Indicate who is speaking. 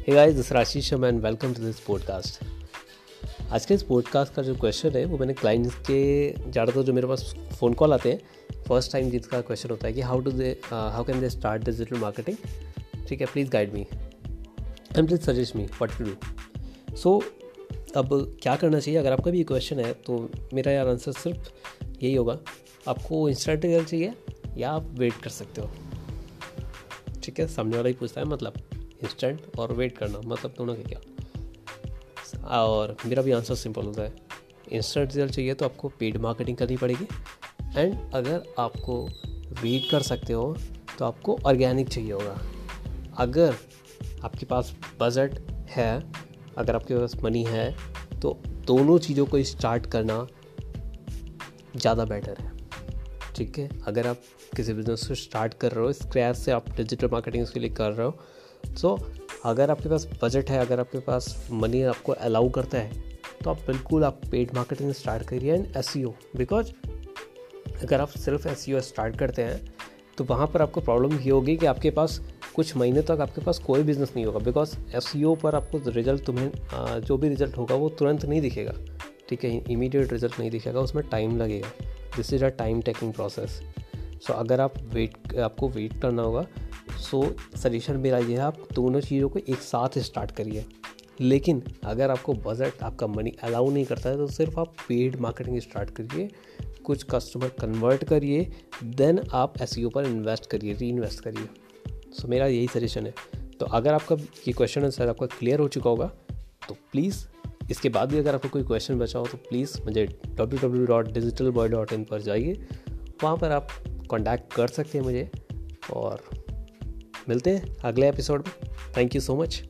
Speaker 1: Hey guys this Rashi Sharma and welcome to this podcast आज के इस podcast का जो क्वेश्चन है, वो मैंने क्लाइंट्स के, ज़्यादातर जो मेरे पास फ़ोन कॉल आते हैं फ़र्स्ट टाइम जिसका क्वेश्चन होता है कि how do they how can they start digital marketing ठीक है please guide me and please suggest me what to do so अब क्या करना चाहिए? अगर आपका भी क्वेश्चन है तो मेरा यार आंसर सिर्फ़ यही होगा। आपको इंस्टेंट रिज़ल्ट चाहिए या आप वेट कर सकते हो? ठीक है, सामने वाला ही पूछता है मतलब। इंस्टेंट और वेट करना मतलब दोनों के क्या? और मेरा भी आंसर सिंपल होता है। इंस्टेंट रिज़ल्ट चाहिए तो आपको पेड मार्केटिंग करनी पड़ेगी। एंड अगर आपको वेट कर सकते हो तो आपको ऑर्गेनिक चाहिए होगा। अगर आपके पास बजट है, अगर आपके पास मनी है तो दोनों चीज़ों को स्टार्ट करना ज़्यादा बेटर है। ठीक है? अगर आप किसी बिज़नेस को स्टार्ट कर रहे हो स्क्रैच से आप डिजिटल मार्केटिंग के लिए कर रहे हो सो so, अगर आपके पास बजट है अगर आपके पास मनी आपको अलाउ करता है तो आप बिल्कुल आप पेड मार्केटिंग स्टार्ट करिए एंड एस बिकॉज़ अगर आप सिर्फ़ एस स्टार्ट करते हैं तो वहाँ पर आपको प्रॉब्लम ये होगी कि आपके पास कुछ महीने तक आपके पास कोई बिज़नेस नहीं होगा। बिकॉज़ एस पर आपको रिज़ल्ट तुम्हें जो भी रिज़ल्ट होगा वो तुरंत नहीं दिखेगा। ठीक है? इमीडिएट रिज़ल्ट नहीं दिखेगा उसमें टाइम लगेगा। This is a time taking process so अगर आप वेट आपको वेट करना होगा सो सजेशन मेरा ये है, आप दोनों चीज़ों को एक साथ स्टार्ट करिए। लेकिन अगर आपको बजट आपका मनी अलाउ नहीं करता है तो सिर्फ़ आप पेड मार्केटिंग स्टार्ट करिए, कुछ कस्टमर कन्वर्ट करिए देन आप एस e पर इन्वेस्ट करिए री इन्वेस्ट करिए। सो मेरा यही सजेशन है। तो अगर आपका ये क्वेश्चन आंसर आपका क्लियर हो चुका होगा तो प्लीज़ इसके बाद भी अगर आपको कोई क्वेश्चन बचा हो तो प्लीज़ मुझे W W dot digital boy dot in पर जाइए। वहाँ पर आप कॉन्टैक्ट कर सकते हैं मुझे और मिलते हैं अगले एपिसोड में। Thank you so much